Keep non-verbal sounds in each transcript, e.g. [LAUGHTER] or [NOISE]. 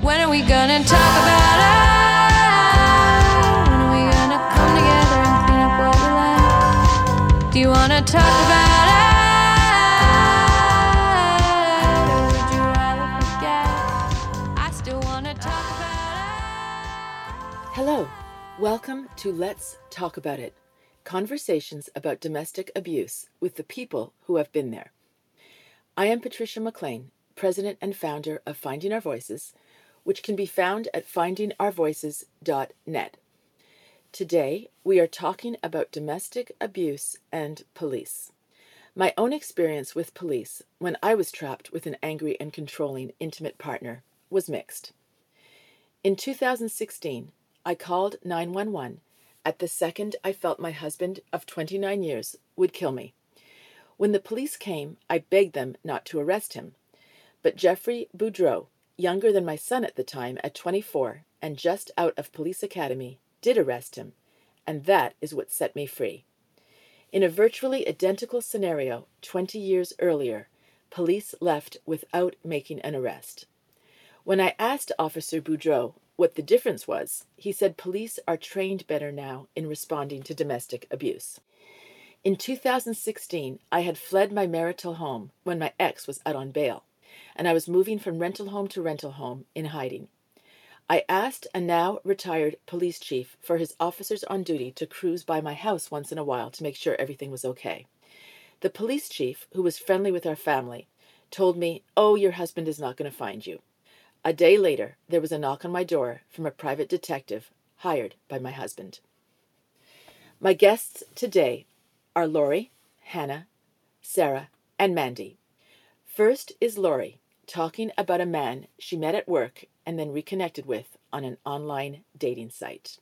When are we gonna talk about it? When are we gonna come together and clean up what we left? Do you wanna talk about it? Hello, welcome to Let's Talk About It conversations about domestic abuse with the people who have been there. I am Patricia McLean, president and founder of Finding Our Voices, which can be found at findingourvoices.net. Today, we are talking about domestic abuse and police. My own experience with police when I was trapped with an angry and controlling intimate partner was mixed. In 2016, I called 911 at the second I felt my husband of 29 years would kill me. When the police came, I begged them not to arrest him. But Jeffrey Boudreau, younger than my son at the time at 24 and just out of police academy, did arrest him, and that is what set me free. In a virtually identical scenario 20 years earlier, police left without making an arrest. When I asked Officer Boudreau what the difference was, he said police are trained better now in responding to domestic abuse. In 2016, I had fled my marital home when my ex was out on bail, and I was moving from rental home to rental home in hiding. I asked a now retired police chief for his officers on duty to cruise by my house once in a while to make sure everything was okay. The police chief, who was friendly with our family, told me, Oh, your husband is not going to find you. A day later, there was a knock on my door from a private detective hired by my husband. My guests today are Lori, Hannah, Sarah, and Mandy. First is Lori talking about a man she met at work and then reconnected with on an online dating site.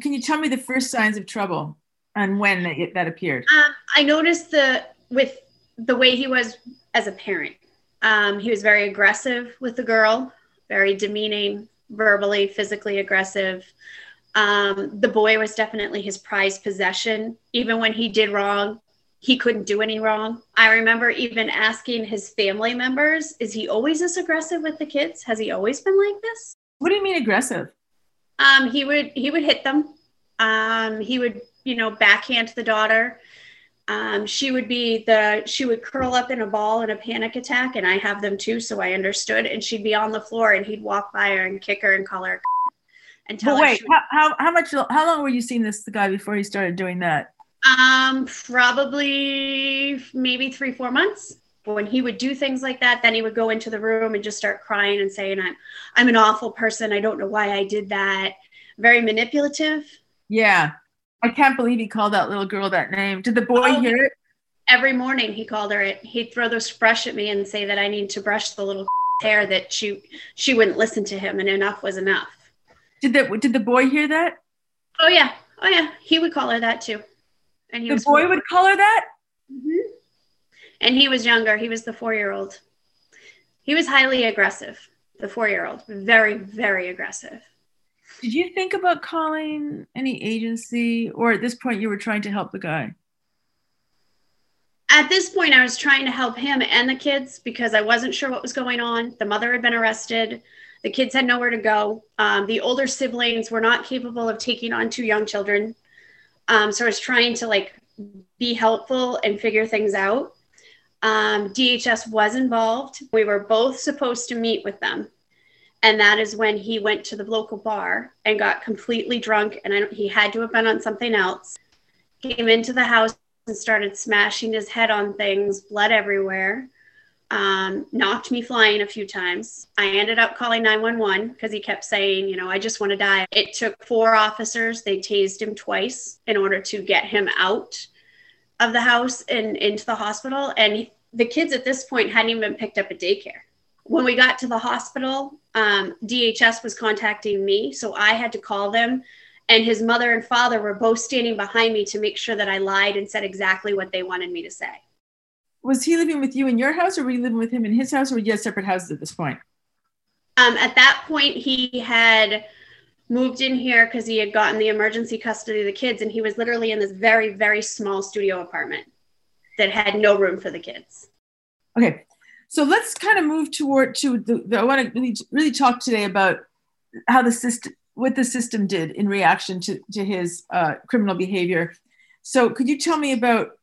Can you tell me the first signs of trouble and when that, that appeared? Um, I noticed the with the way he was as a parent. Um, he was very aggressive with the girl, very demeaning, verbally, physically aggressive. Um, the boy was definitely his prized possession. Even when he did wrong, he couldn't do any wrong. I remember even asking his family members, "Is he always this aggressive with the kids? Has he always been like this?" What do you mean aggressive? Um, he would he would hit them. Um, he would you know backhand the daughter. Um, she would be the she would curl up in a ball in a panic attack, and I have them too, so I understood. And she'd be on the floor, and he'd walk by her and kick her and call her and tell But her. wait, she- how, how, how much, how long were you seeing this guy before he started doing that? Um, probably maybe three, four months. When he would do things like that, then he would go into the room and just start crying and saying, "I'm, I'm an awful person. I don't know why I did that." Very manipulative. Yeah. I can't believe he called that little girl that name. Did the boy Oh. hear it? Every morning he called her it. He'd throw this brush at me and say that I need to brush the little [LAUGHS] hair that she she wouldn't listen to him and enough was enough. Did the, did the boy hear that? Oh yeah, oh yeah. He would call her that too. And he The boy would call her that? Mhm. And he was younger. He was the four year old. He was highly aggressive, the four year old. Very, very aggressive. Did you think about calling any agency or at this point you were trying to help the guy? At this point, I was trying to help him and the kids because I wasn't sure what was going on. The mother had been arrested. The kids had nowhere to go. Um, the older siblings were not capable of taking on two young children. Um, so I was trying to like be helpful and figure things out. Um, DHS was involved. We were both supposed to meet with them. And that is when he went to the local bar and got completely drunk. And I, he had to have been on something else. Came into the house and started smashing his head on things, blood everywhere. Um, knocked me flying a few times. I ended up calling 911 because he kept saying, you know, I just want to die. It took four officers. They tased him twice in order to get him out of the house and into the hospital. And he- the kids at this point hadn't even picked up at daycare. When we got to the hospital, um, DHS was contacting me. So I had to call them. And his mother and father were both standing behind me to make sure that I lied and said exactly what they wanted me to say. Was he living with you in your house or were you living with him in his house or were you at separate houses at this point? Um, at that point, he had moved in here because he had gotten the emergency custody of the kids, and he was literally in this very, very small studio apartment that had no room for the kids. Okay. So let's kind of move toward to the, the I want to really, really talk today about how the system what the system did in reaction to, to his uh, criminal behavior. So could you tell me about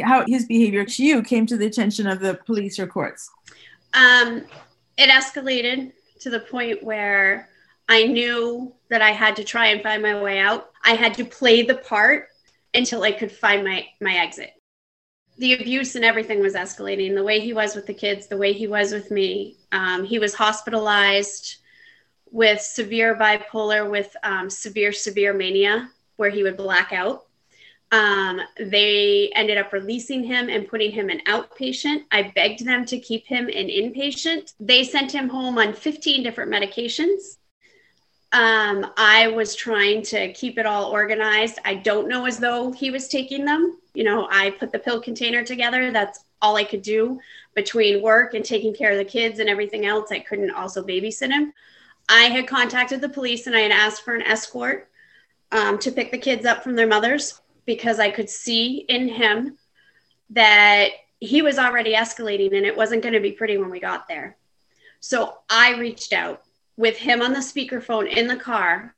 how his behavior to you came to the attention of the police or courts? Um, it escalated to the point where I knew that I had to try and find my way out. I had to play the part until I could find my my exit. The abuse and everything was escalating. The way he was with the kids, the way he was with me. Um, he was hospitalized with severe bipolar, with um, severe severe mania, where he would black out. Um, they ended up releasing him and putting him in outpatient. I begged them to keep him in inpatient. They sent him home on 15 different medications. Um, I was trying to keep it all organized. I don't know as though he was taking them. You know, I put the pill container together. That's all I could do between work and taking care of the kids and everything else. I couldn't also babysit him. I had contacted the police and I had asked for an escort um, to pick the kids up from their mothers because I could see in him that he was already escalating and it wasn't going to be pretty when we got there. So I reached out with him on the speakerphone in the car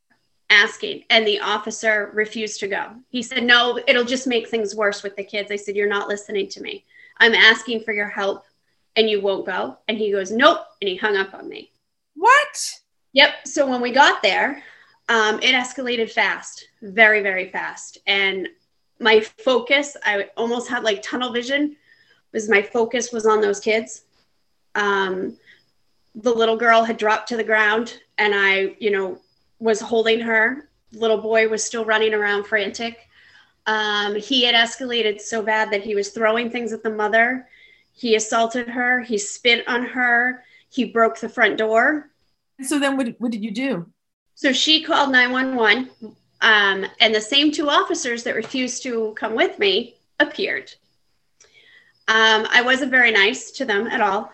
asking, and the officer refused to go. He said, No, it'll just make things worse with the kids. I said, You're not listening to me. I'm asking for your help and you won't go. And he goes, Nope. And he hung up on me. What? Yep. So when we got there, um, it escalated fast, very, very fast. And my focus, I almost had like tunnel vision, was my focus was on those kids. Um, the little girl had dropped to the ground, and I, you know, was holding her. Little boy was still running around frantic. Um, he had escalated so bad that he was throwing things at the mother. He assaulted her. He spit on her. He broke the front door. So then what, what did you do? So she called 911, um, and the same two officers that refused to come with me appeared. Um, I wasn't very nice to them at all.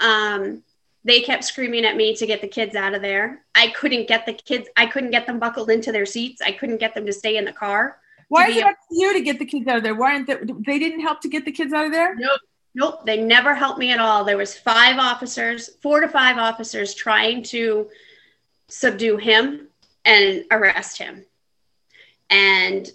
Um, they kept screaming at me to get the kids out of there. I couldn't get the kids, I couldn't get them buckled into their seats. I couldn't get them to stay in the car. Why is be it up to you to get the kids out of there? Why aren't they, they didn't help to get the kids out of there? Nope. Nope. They never helped me at all. There was five officers, four to five officers trying to subdue him and arrest him. And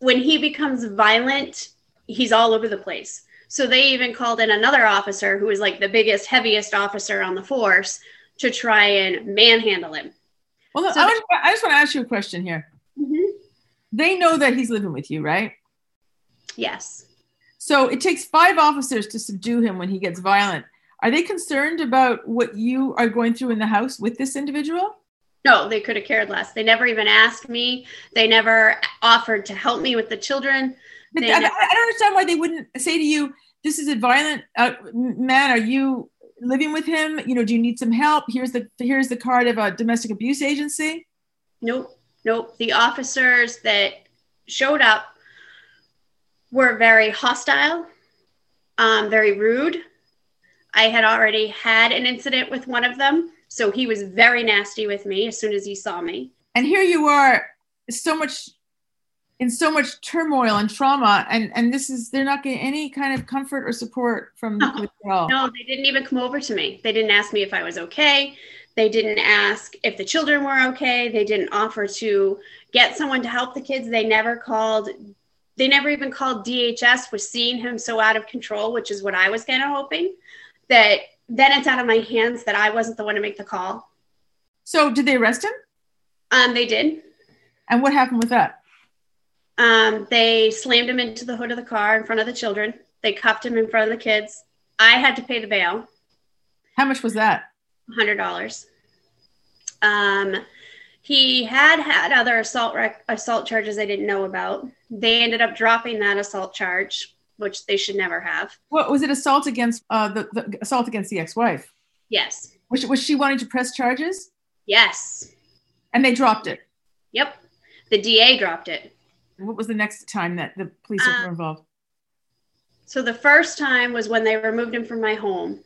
when he becomes violent, he's all over the place. So they even called in another officer who was like the biggest, heaviest officer on the force to try and manhandle him. Well, So I, was- I just want to ask you a question here. Mm-hmm. They know that he's living with you, right? Yes. So it takes five officers to subdue him when he gets violent. Are they concerned about what you are going through in the house with this individual? No, they could have cared less. They never even asked me. They never offered to help me with the children. But I, never- I don't understand why they wouldn't say to you, "This is a violent uh, man. Are you living with him? You know, do you need some help? Here's the here's the card of a domestic abuse agency." Nope, nope. The officers that showed up were very hostile, um, very rude. I had already had an incident with one of them, so he was very nasty with me as soon as he saw me. And here you are, so much in so much turmoil and trauma, and and this is they're not getting any kind of comfort or support from No. with you. No, they didn't even come over to me. They didn't ask me if I was okay. They didn't ask if the children were okay. They didn't offer to get someone to help the kids. They never called. They never even called DHS with seeing him so out of control, which is what I was kind of hoping that then it's out of my hands that I wasn't the one to make the call. So did they arrest him? Um, they did. And what happened with that? Um, they slammed him into the hood of the car in front of the children. They cuffed him in front of the kids. I had to pay the bail. How much was that? hundred dollars. Um, he had had other assault rec- assault charges I didn't know about. They ended up dropping that assault charge, which they should never have. What was it? Assault against uh, the, the assault against the ex-wife. Yes, Was she, was she wanting to press charges? yes, And they dropped it. yep. The DA dropped it. What was the next time that the police Uh, were involved? So the first time was when they removed him from my home.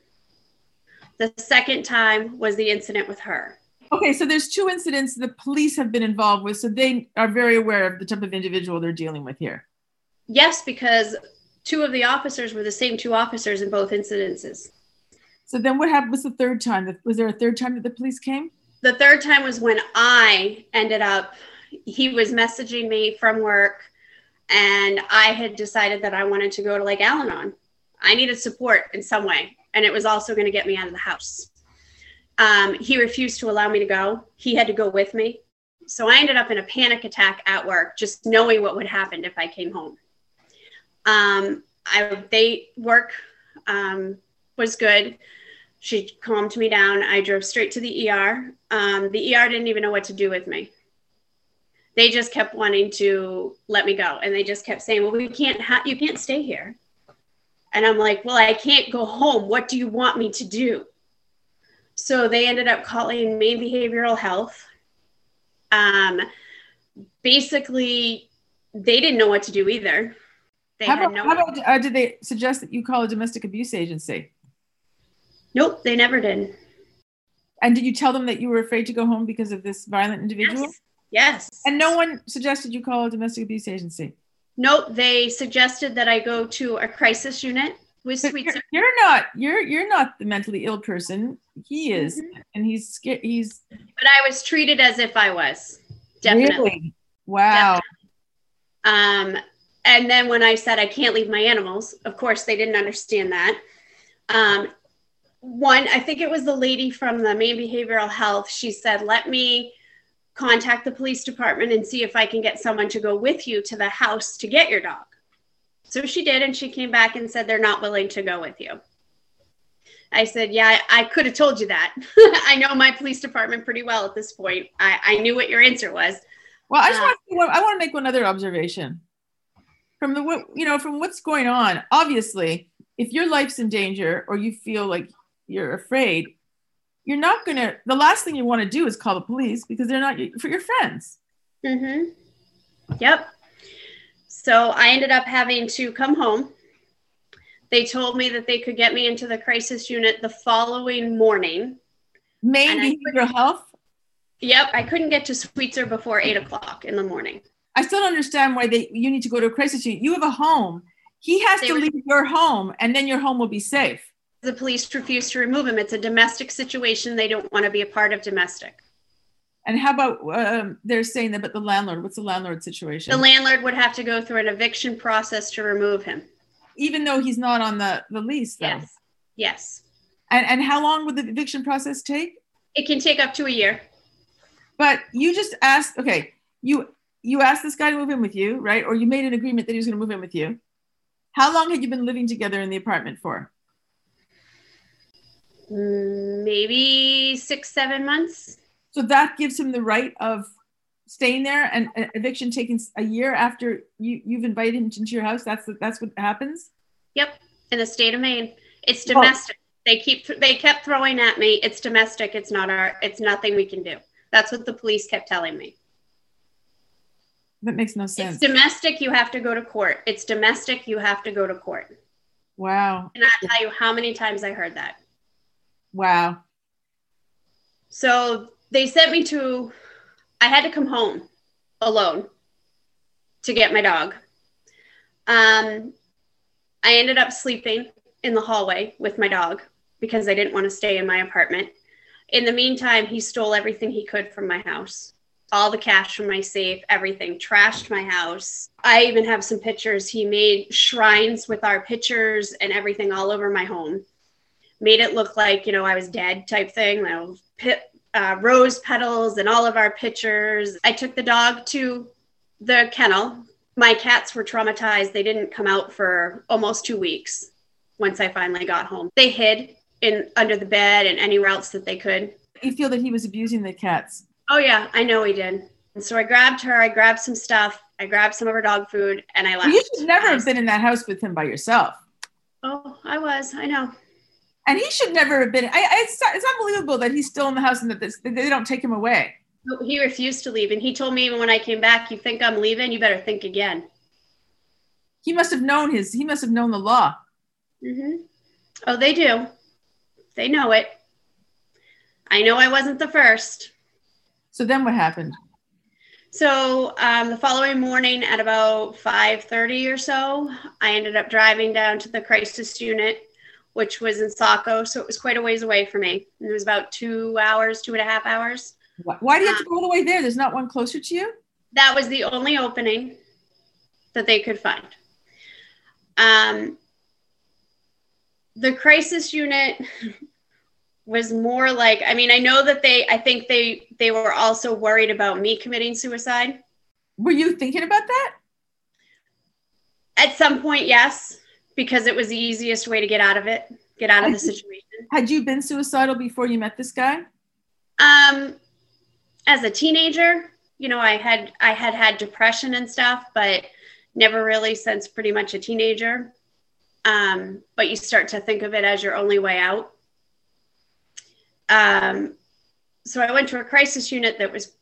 The second time was the incident with her. Okay, so there's two incidents the police have been involved with, so they are very aware of the type of individual they're dealing with here. Yes, because two of the officers were the same two officers in both incidences. So then what happened was the third time? Was there a third time that the police came? The third time was when I ended up, he was messaging me from work, and I had decided that I wanted to go to Lake Al Anon. I needed support in some way, and it was also going to get me out of the house. Um, he refused to allow me to go. He had to go with me. So I ended up in a panic attack at work, just knowing what would happen if I came home. Um, I they work um, was good. She calmed me down. I drove straight to the ER. Um, the ER didn't even know what to do with me. They just kept wanting to let me go, and they just kept saying, "Well, we can't. Ha- you can't stay here." And I'm like, "Well, I can't go home. What do you want me to do?" So they ended up calling Maine Behavioral Health. Um, basically, they didn't know what to do either. They How about, no. how about uh, did they suggest that you call a domestic abuse agency? nope, they never did. And did you tell them that you were afraid to go home because of this violent individual? Yes. Yes. And no one suggested you call a domestic abuse agency. Nope, they suggested that I go to a crisis unit with But sweet. you're, you're not you're you're not the mentally ill person. He is, Mm-hmm. and he's scared. He's But I was treated as if I was. Definitely. really wow. Um, and then when I said I can't leave my animals, of course they didn't understand that. Um, one, I think it was the lady from the Maine Behavioral Health. She said, "Let me contact the police department and see if I can get someone to go with you to the house to get your dog." So she did, and she came back and said they're not willing to go with you. I said, "Yeah, I, I could have told you that. [LAUGHS] I know my police department pretty well at this point. I, I knew what your answer was." Well, I just Uh, want to, I want to make one other observation. From the what you know, from what's going on, obviously, if your life's in danger or you feel like you're afraid, you're not gonna. The last thing you want to do is call the police because they're not for your friends. Mm-hmm. Yep. So I ended up having to come home. They told me that they could get me into the crisis unit the following morning. I- behavioral health. Yep, I couldn't get to Sweetser before eight o'clock in the morning. I still don't understand why they you need to go to a crisis unit. You have a home. He has They to were- leave your home, and then your home will be safe. The police refuse to remove him. It's a domestic situation. They don't want to be a part of domestic. And how about um, they're saying that, but the landlord? What's the landlord situation? The landlord would have to go through an eviction process to remove him. Even though he's not on the the lease, though. Yes. Yes. And and how long would the eviction process take? It can take up to a year. But you just asked. Okay, you you asked this guy to move in with you, right? Or you made an agreement that he was going to move in with you. How long had you been living together in the apartment for? Maybe six, seven months. So that gives him the right of staying there and uh, eviction taking a year after you you've invited him into your house. That's that's what happens. Yep, in the state of Maine. It's domestic. They keep they kept throwing at me. It's domestic. It's not our. It's nothing we can do. That's what the police kept telling me. That makes no sense. It's domestic. You have to go to court. It's domestic. You have to go to court. wow, And I tell you how many times I heard that. wow. So they sent me to. I had to come home alone to get my dog. Um, I ended up sleeping in the hallway with my dog because I didn't want to stay in my apartment. In the meantime, he stole everything he could from my house all the cash from my safe, everything, trashed my house. I even have some pictures. He made shrines with our pictures and everything all over my home. Made it look like, you know, I was dead type thing. You know, pit, uh, rose petals and all of our pictures. I took the dog to the kennel. My cats were traumatized. They didn't come out for almost two weeks once I finally got home. They hid in under the bed and anywhere else that they could. You feel that he was abusing the cats. Oh yeah, I know he did. And so I grabbed her, I grabbed some stuff, I grabbed some of her dog food, and I left. You should never have been in that house with him by yourself. Oh, I was. I know. And he should never have been. I, I, it's, it's unbelievable that he's still in the house and that this, they don't take him away. He refused to leave, and he told me even when I came back, "You think I'm leaving? You better think again." He must have known his. He must have known the law. hmm Oh, they do. They know it. I know I wasn't the first. So then what happened? So um, the following morning at about 5:30 or so, I ended up driving down to the crisis unit, which was in Saco. So it was quite a ways away from me. It was about two hours, two and a half hours. Why, why do you have to go all the way there? There's not one closer to you? That was the only opening that they could find. Um, the crisis unit [LAUGHS] was more like i mean i know that they i think they they were also worried about me committing suicide Were you thinking about that? at some point yes because it was the easiest way to get out of it get out of the situation Had you been suicidal before you met this guy? um as a teenager you know i had i had had depression and stuff but never really since pretty much a teenager um but you start to think of it as your only way out um so i went to a crisis unit that was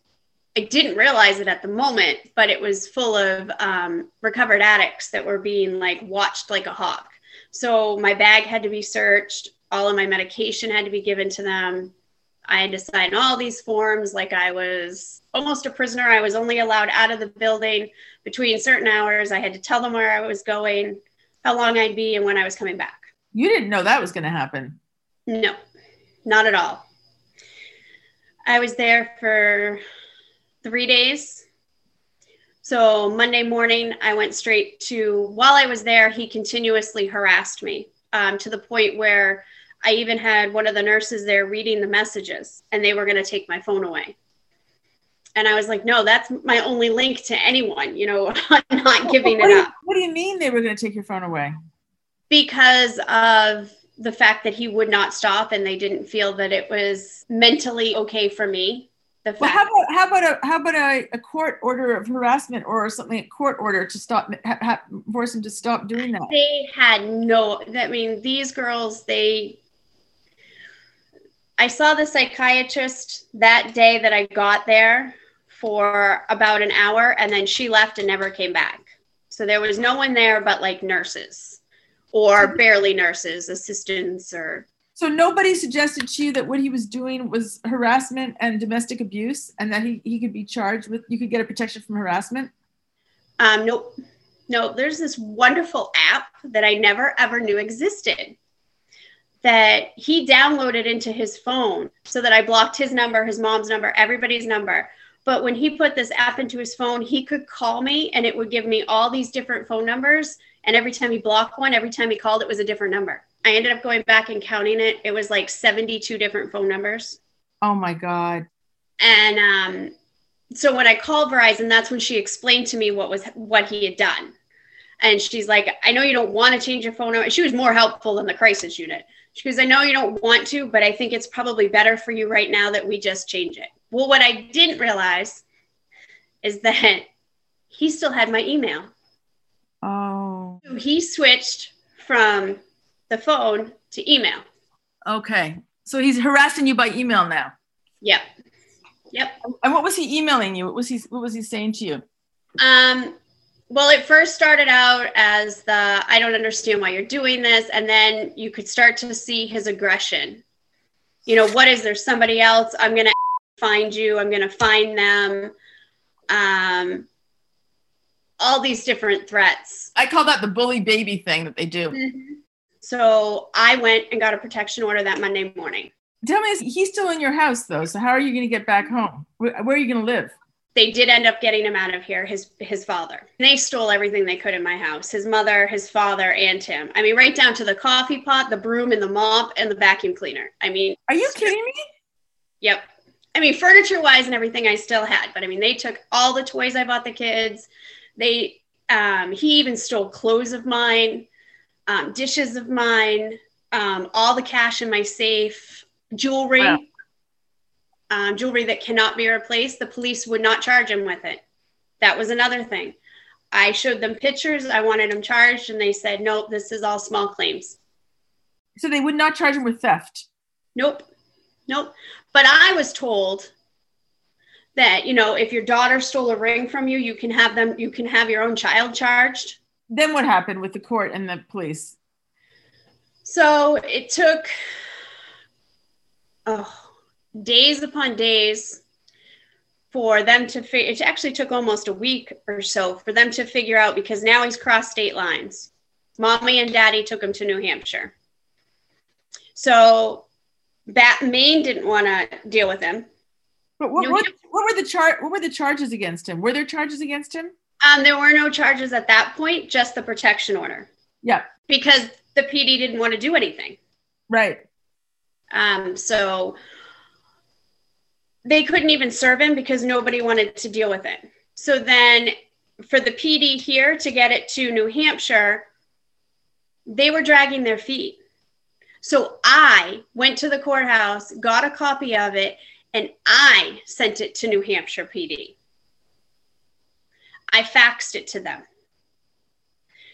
i didn't realize it at the moment but it was full of um, recovered addicts that were being like watched like a hawk so my bag had to be searched all of my medication had to be given to them I had to sign all these forms like I was almost a prisoner. I was only allowed out of the building between certain hours. I had to tell them where I was going, how long I'd be, and when I was coming back. You didn't know that was going to happen. No, not at all. I was there for three days. So Monday morning, I went straight to, while I was there, he continuously harassed me um, to the point where I even had one of the nurses there reading the messages and they were going to take my phone away. And I was like, no, that's my only link to anyone. You know, [LAUGHS] I'm not giving it you, up What do you mean they were going to take your phone away? because of the fact that he would not stop and they didn't feel that it was mentally okay for me. The Well, how about how about a how about a, a court order of harassment or something, a court order to stop, ha, ha, force him to stop doing that? they had no i mean these girls they i saw the psychiatrist that day that i got there for about an hour and then she left and never came back so there was no one there but like nurses or barely nurses assistants or So nobody suggested to you that what he was doing was harassment and domestic abuse, and that he, he could be charged with you could get a protection from harassment. um nope no there's this wonderful app that i never ever knew existed that he downloaded into his phone so that I blocked his number, his mom's number, everybody's number. But when he put this app into his phone, he could call me and it would give me all these different phone numbers. And every time he blocked one, every time he called, it was a different number. I ended up going back and counting it. It was like 72 different phone numbers. Oh my God. And um, so when I called Verizon, that's when she explained to me what was what he had done. And she's like, I know you don't want to change your phone number. She was more helpful than the crisis unit. She goes, I know you don't want to, but I think it's probably better for you right now that we just change it. Well, what I didn't realize is that [LAUGHS] he still had my email. Oh. So he switched from the phone to email. Okay. So he's harassing you by email now. Yep. Yep. And what was he emailing you? What was he what was he saying to you? Um, well, it first started out as the I don't understand why you're doing this. And then you could start to see his aggression. You know, what is there somebody else? I'm going to find you. I'm going to find them. Um, all these different threats. I call that the bully baby thing that they do. Mm-hmm. So I went and got a protection order that Monday morning. Tell me, he's still in your house though? So how are you going to get back home? Where, where are you going to live? they did end up getting him out of here his his father they stole everything they could in my house his mother his father and him i mean right down to the coffee pot the broom and the mop and the vacuum cleaner i mean Are you kidding me? yep i mean furniture wise and everything i still had but i mean they took all the toys i bought the kids they um, he even stole clothes of mine um, dishes of mine um, all the cash in my safe jewelry Wow. um, jewelry that cannot be replaced, the police would not charge him with it. That was another thing. I showed them pictures. I wanted him charged, and they said, nope, this is all small claims. So they would not charge him with theft. Nope, nope. But I was told that, you know, if your daughter stole a ring from you, you can have them, you can have your own child charged. Then what happened with the court and the police? So it took oh, days upon days for them to it actually took almost a week or so for them to figure out because now he's crossed state lines mommy and daddy took him to new hampshire so bat maine didn't want to deal with him But what, what, what were the char- What were the charges against him? Were there charges against him? um, there were no charges at that point just the protection order Yeah. because the pd didn't want to do anything Right. um, so they couldn't even serve him because nobody wanted to deal with it. So then for the PD here to get it to New Hampshire, they were dragging their feet. So I went to the courthouse, got a copy of it, and I sent it to New Hampshire PD. I faxed it to them.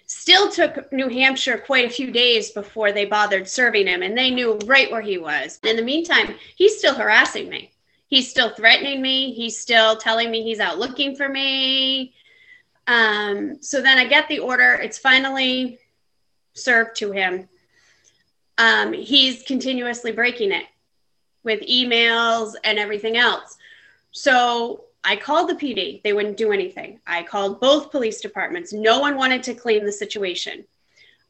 Still took New Hampshire quite a few days before they bothered serving him, and they knew right where he was. In the meantime, he's still harassing me. He's still threatening me. He's still telling me he's out looking for me. Um, so then I get the order. It's finally served to him. Um, he's continuously breaking it with emails and everything else. So I called the PD. They wouldn't do anything. I called both police departments. No one wanted to claim the situation.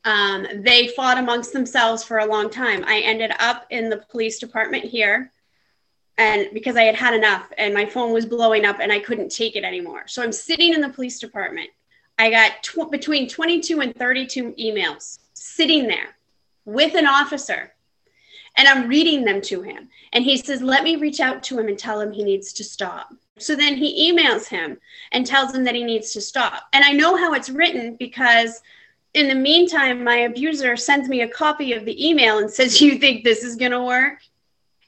Um, they fought amongst themselves for a long time. I ended up in the police department here and because I had had enough and my phone was blowing up and I couldn't take it anymore. So I'm sitting in the police department. I got tw- between 22 and 32 emails sitting there with an officer and I'm reading them to him. And he says, Let me reach out to him and tell him he needs to stop. So then he emails him and tells him that he needs to stop. And I know how it's written because in the meantime, my abuser sends me a copy of the email and says, You think this is going to work?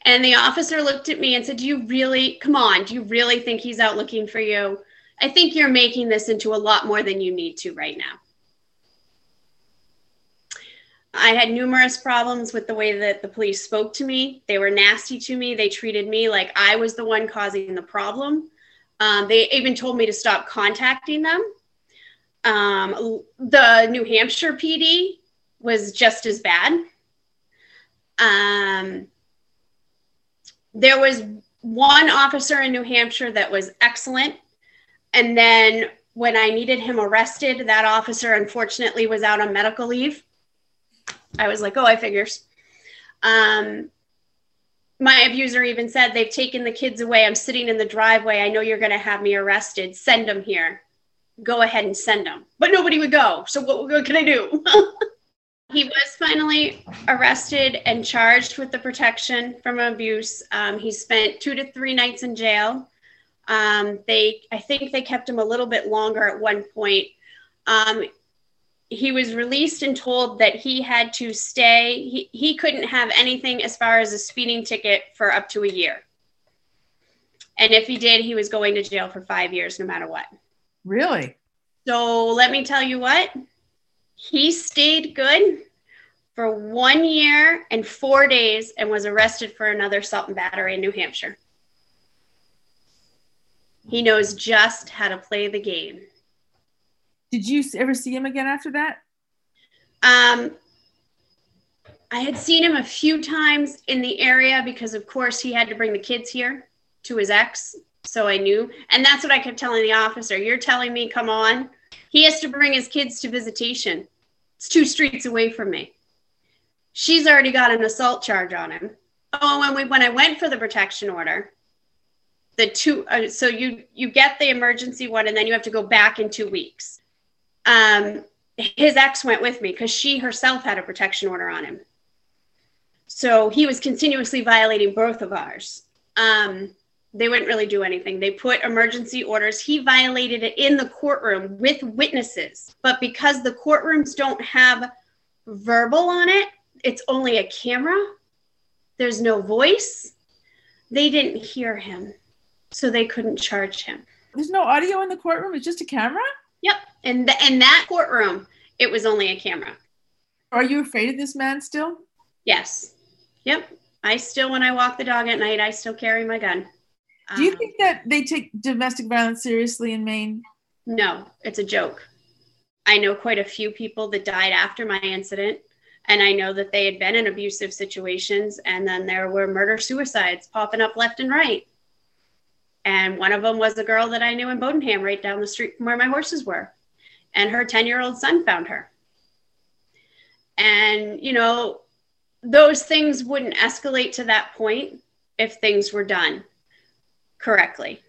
And the officer looked at me and said, Do you really, come on, do you really think he's out looking for you? I think you're making this into a lot more than you need to right now. I had numerous problems with the way that the police spoke to me. They were nasty to me. They treated me like I was the one causing the problem. Um, they even told me to stop contacting them. Um, the New Hampshire PD was just as bad. Um, there was one officer in New Hampshire that was excellent. And then when I needed him arrested, that officer unfortunately was out on medical leave. I was like, oh, I figures. Um, my abuser even said, they've taken the kids away. I'm sitting in the driveway. I know you're going to have me arrested. Send them here. Go ahead and send them. But nobody would go. So what, what can I do? [LAUGHS] he was finally arrested and charged with the protection from abuse. Um, he spent two to three nights in jail. Um, they, I think they kept him a little bit longer at one point. Um, he was released and told that he had to stay. He, he couldn't have anything as far as a speeding ticket for up to a year. And if he did, he was going to jail for five years, no matter what. Really? So let me tell you what, he stayed good for one year and four days and was arrested for another assault and battery in New Hampshire. He knows just how to play the game. Did you ever see him again after that? Um, I had seen him a few times in the area because, of course, he had to bring the kids here to his ex. So I knew. And that's what I kept telling the officer. You're telling me, come on. He has to bring his kids to visitation. It's two streets away from me. She's already got an assault charge on him. Oh, when we when I went for the protection order, the two uh, so you you get the emergency one and then you have to go back in two weeks. Um, his ex went with me because she herself had a protection order on him. So he was continuously violating both of ours. Um, they wouldn't really do anything. They put emergency orders. He violated it in the courtroom with witnesses. But because the courtrooms don't have verbal on it, it's only a camera, there's no voice. They didn't hear him. So they couldn't charge him. There's no audio in the courtroom. It's just a camera. Yep. And the, in that courtroom, it was only a camera. Are you afraid of this man still? Yes. Yep. I still, when I walk the dog at night, I still carry my gun. Do you Um, think that they take domestic violence seriously in Maine? No, it's a joke. I know quite a few people that died after my incident, and I know that they had been in abusive situations, and then there were murder suicides popping up left and right. And one of them was a girl that I knew in Bowdoinham, right down the street from where my horses were. And her 10 year old son found her. And, you know, those things wouldn't escalate to that point if things were done correctly.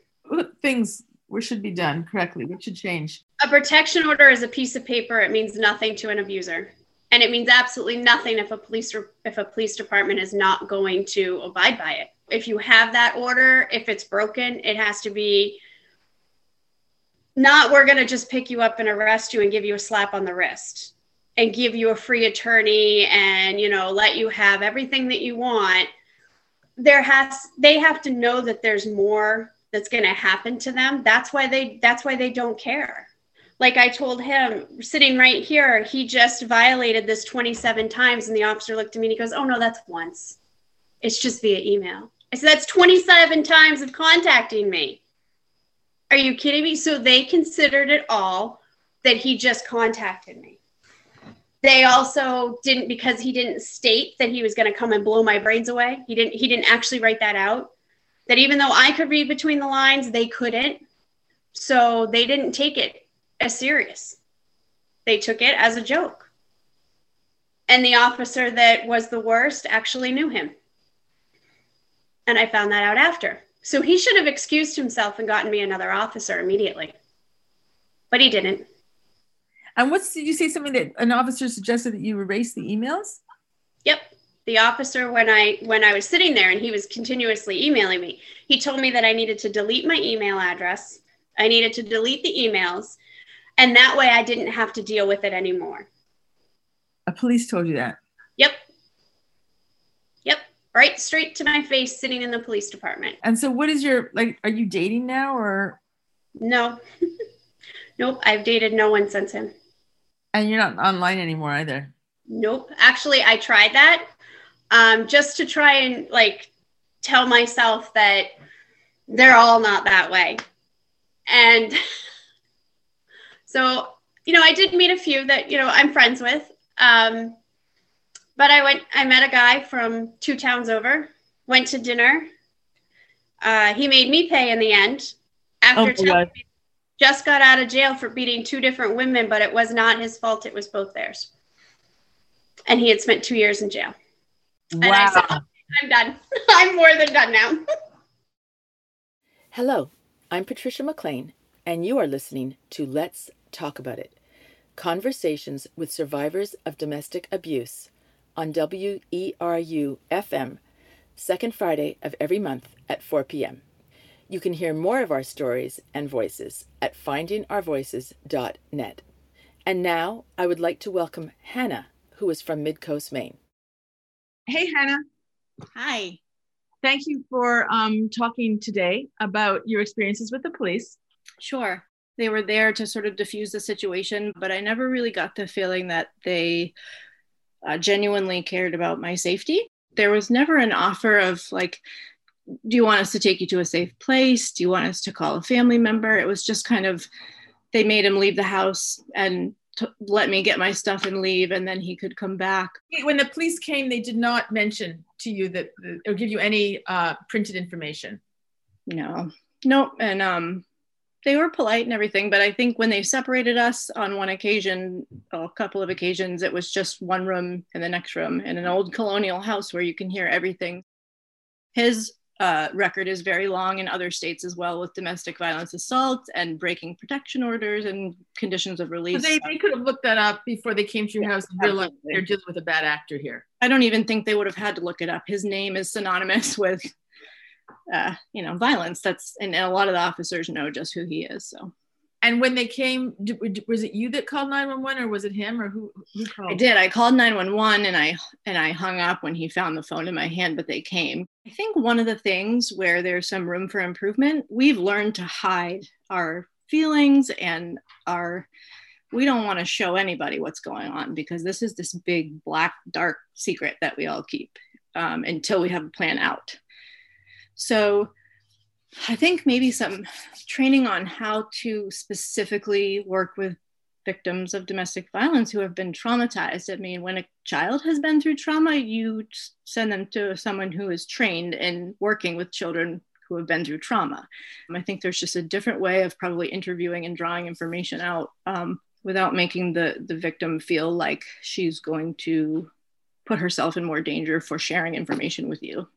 Things should be done correctly? What should change? A protection order is a piece of paper. It means nothing to an abuser. And it means absolutely nothing if a police if a police department is not going to abide by it. If you have that order, if it's broken, it has to be not we're going to just pick you up and arrest you and give you a slap on the wrist and give you a free attorney and you know let you have everything that you want. There has they have to know that there's more that's going to happen to them. That's why they that's why they don't care. Like i told him sitting right here he just violated this 27 times and the officer looked at me and he goes oh no that's once. It's just via email. I said that's 27 times of contacting me are you kidding me? So they considered it all that he just contacted me. They also didn't because he didn't state that he was going to come and blow my brains away he didn't he didn't actually write that out that even though i could read between the lines they couldn't. So they didn't take it as serious. They took it as a joke. And the officer that was the worst actually knew him. And i found that out after so he should have excused himself and gotten me another officer immediately but he didn't and what's did you say something that an officer suggested that you erase the emails? Yep. The officer when I when I was sitting there and he was continuously emailing me, he told me that I needed to delete my email address. I needed to delete the emails and that way I didn't have to deal with it anymore. A police told you that. Yep. Right straight to my face sitting in the police department. And so what is your like are you dating now or No. [LAUGHS] nope, I've dated no one since him. And you're not online anymore either. Nope. Actually, I tried that um, just to try and like tell myself that they're all not that way. And [LAUGHS] so, you know, I did meet a few that, you know, I'm friends with. Um, but I went, I met a guy from two towns over, went to dinner. Uh, he made me pay in the end after Oh my God. me just got out of jail for beating two different women, but it was not his fault. It was both theirs. And he had spent two years in jail. And I Wow. said, I'm done. [LAUGHS] I'm more than done now. Hello, I'm Patricia McLean, and you are listening to Let's Talk About It Conversations with Survivors of Domestic Abuse on WERU FM, second Friday of every month at 4 p.m. You can hear more of our stories and voices at findingourvoices.net. And now I would like to welcome Hannah, who is from Midcoast, Maine. Hey Hannah, Hi. thank you for um, talking today about your experiences with the police. Sure. They were there to sort of diffuse the situation, but I never really got the feeling that they uh, genuinely cared about my safety. There was never an offer of, like, do you want us to take you to a safe place? Do you want us to call a family member? It was just kind of, they made him leave the house and t- let me get my stuff and leave, and then he could come back. When the police came, they did not mention to you that or give you any uh, printed information. No, nope. And um, they were polite and everything, but I think when they separated us on one occasion, a couple of occasions, it was just one room in the next room in an old colonial house where you can hear everything. His uh, record is very long in other states as well with domestic violence assault and breaking protection orders and conditions of So release. they, they could have looked that up before they came to your house and realized they're dealing with a bad actor here. I don't even think they would have had to look it up. His name is synonymous [LAUGHS] with, uh, you know, violence. That's and a lot of the officers know just who he is. So. And when they came, was it you that called 911 or was it him or who, who called? I did. I called 911 and I and I hung up when he found the phone in my hand, but they came. I think one of the things where there's some room for improvement, we've learned to hide our feelings and our we don't want to show anybody what's going on because this is this big black dark secret that we all keep um, until we have a plan out. So I think maybe some training on how to specifically work with victims of domestic violence who have been traumatized. I mean, when a child has been through trauma, you send them to someone who is trained in working with children who have been through trauma. I think there's just a different way of probably interviewing and drawing information out um, without making the the victim feel like she's going to put herself in more danger for sharing information with you.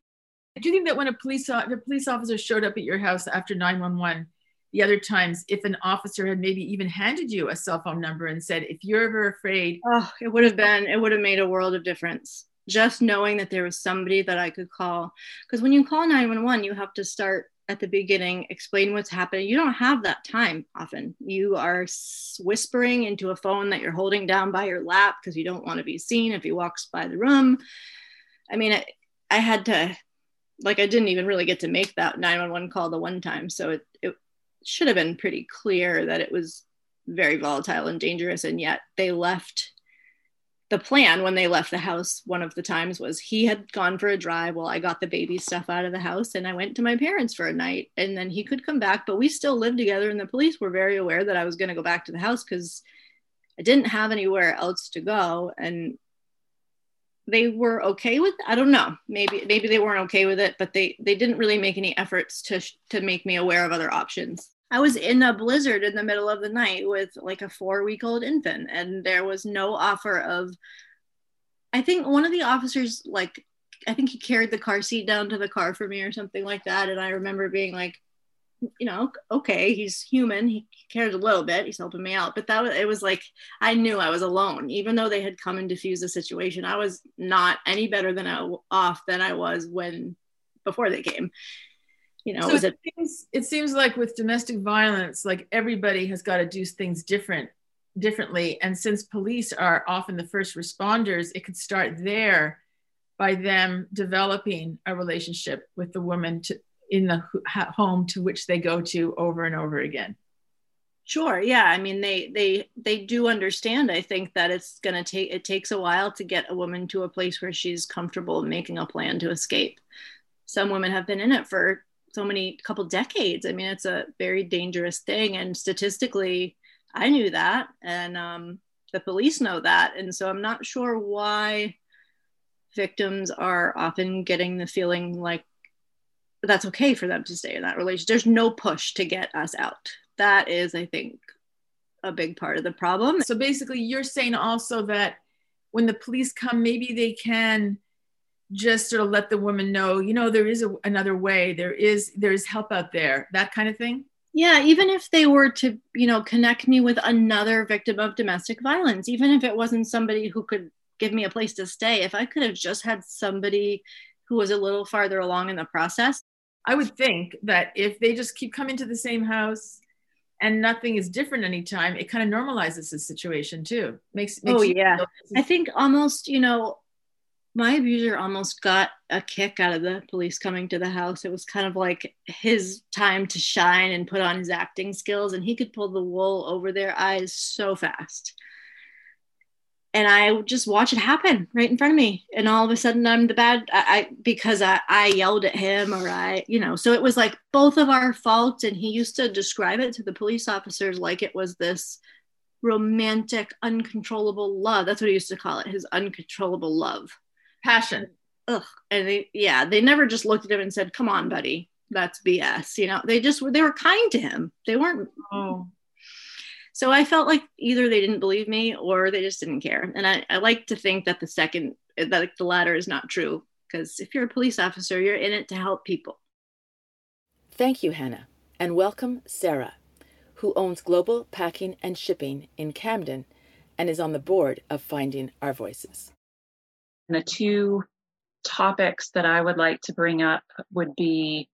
Do you think that when a police if a police officer showed up at your house after 911, the other times, if an officer had maybe even handed you a cell phone number and said, if you're ever afraid, oh, it would have been, it would have made a world of difference. Just knowing that there was somebody that I could call. Because when you call 911, you have to start at the beginning, explain what's happening. You don't have that time often. You are whispering into a phone that you're holding down by your lap because you don't want to be seen if he walks by the room. I mean, I, I had to, like, I didn't even really get to make that 911 call the one time. So it, it should have been pretty clear that it was very volatile and dangerous. And yet they left the plan when they left the house one of the times was he had gone for a drive while I got the baby stuff out of the house and I went to my parents for a night and then he could come back but we still lived together and the police were very aware that I was going to go back to the house cuz I didn't have anywhere else to go and they were okay with I don't know maybe maybe they weren't okay with it but they they didn't really make any efforts to to make me aware of other options I was in a blizzard in the middle of the night with like a four week old infant, and there was no offer of. I think one of the officers, like, I think he carried the car seat down to the car for me or something like that. And I remember being like, you know, okay, he's human. He cares a little bit. He's helping me out. But that was, it was like, I knew I was alone. Even though they had come and diffused the situation, I was not any better than I, off than I was when, before they came you know, so it, it, seems, it seems like with domestic violence, like everybody has got to do things different differently. And since police are often the first responders, it could start there by them developing a relationship with the woman to, in the home to which they go to over and over again. Sure. Yeah. I mean, they they they do understand. I think that it's going to take it takes a while to get a woman to a place where she's comfortable making a plan to escape. Some women have been in it for so many couple decades. I mean, it's a very dangerous thing. And statistically, I knew that. And um, the police know that. And so I'm not sure why victims are often getting the feeling like that's okay for them to stay in that relationship. There's no push to get us out. That is, I think, a big part of the problem. So basically, you're saying also that when the police come, maybe they can just sort of let the woman know, you know, there is a, another way, there is there is help out there, that kind of thing. Yeah, even if they were to, you know, connect me with another victim of domestic violence, even if it wasn't somebody who could give me a place to stay, if I could have just had somebody who was a little farther along in the process. I would think that if they just keep coming to the same house and nothing is different anytime, it kind of normalizes the situation too. Makes, makes oh yeah. I think almost, you know, my abuser almost got a kick out of the police coming to the house. It was kind of like his time to shine and put on his acting skills, and he could pull the wool over their eyes so fast. And I just watch it happen right in front of me. And all of a sudden, I'm the bad I, I because I, I yelled at him or I, you know, so it was like both of our faults. And he used to describe it to the police officers like it was this romantic, uncontrollable love. That's what he used to call it his uncontrollable love passion. Ugh. And they, yeah, they never just looked at him and said, "Come on, buddy, that's BS." You know, they just were. They were kind to him. They weren't. Oh. So I felt like either they didn't believe me or they just didn't care. And I, I like to think that the second, that the latter is not true. Because if you're a police officer, you're in it to help people. Thank you, Hannah. And welcome, Sarah, who owns Global Packing and Shipping in Camden and is on the board of Finding Our Voices. The two topics that I would like to bring up would be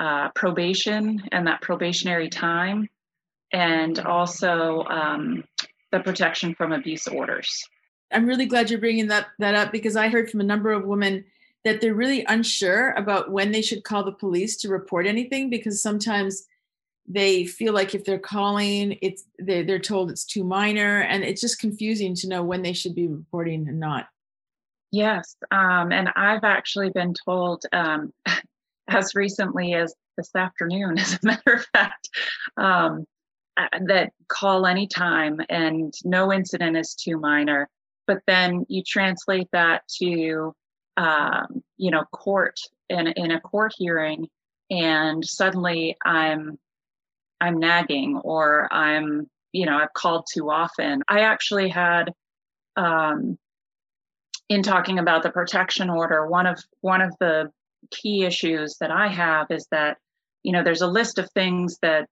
uh, probation and that probationary time, and also um, the protection from abuse orders. I'm really glad you're bringing that, that up because I heard from a number of women that they're really unsure about when they should call the police to report anything because sometimes they feel like if they're calling it's they're, they're told it's too minor and it's just confusing to know when they should be reporting and not Yes, um, and I've actually been told um, [LAUGHS] as recently as this afternoon, [LAUGHS] as a matter of fact, um, that call anytime and no incident is too minor. But then you translate that to, um, you know, court in in a court hearing, and suddenly I'm I'm nagging or I'm you know I've called too often. I actually had um, in talking about the protection order, one of one of the key issues that I have is that you know there's a list of things that